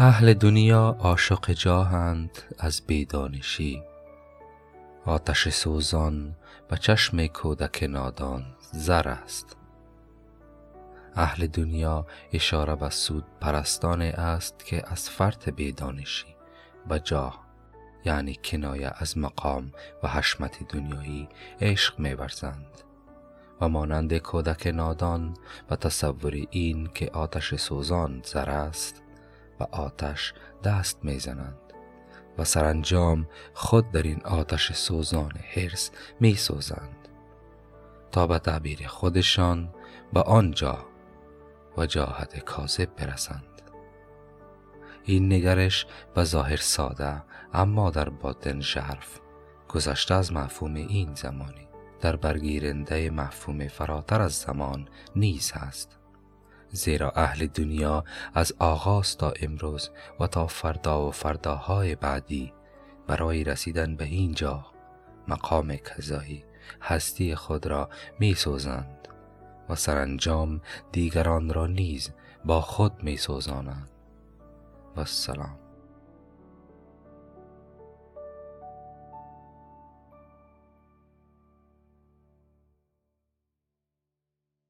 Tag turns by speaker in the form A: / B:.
A: اهل دنیا عاشق جاهند از بیدانشی. آتش سوزان به چشم کودک نادان زر است. اهل دنیا اشاره به سود پرستان است که از فرط بیدانشی به جاه یعنی کنایه از مقام و حشمت دنیایی عشق میورزند و مانند کودک نادان و تصور این که آتش سوزان زر است و آتش دست می‌زنند. و سرانجام خود در این آتش سوزان حرس می سوزند تا به تعبیر خودشان به آنجا و جاهد کاذب برسند. این نگرش به ظاهر ساده اما در باطن ژرف گذشته از مفهوم این زمانی. در برگیرنده مفهوم فراتر از زمان نیز هست. زیرا اهل دنیا از آغاز تا امروز و تا فردا و فرداهای بعدی برای رسیدن به اینجا مقام کذایی هستی خود را می سوزند و سرانجام دیگران را نیز با خود می سوزانند و السلام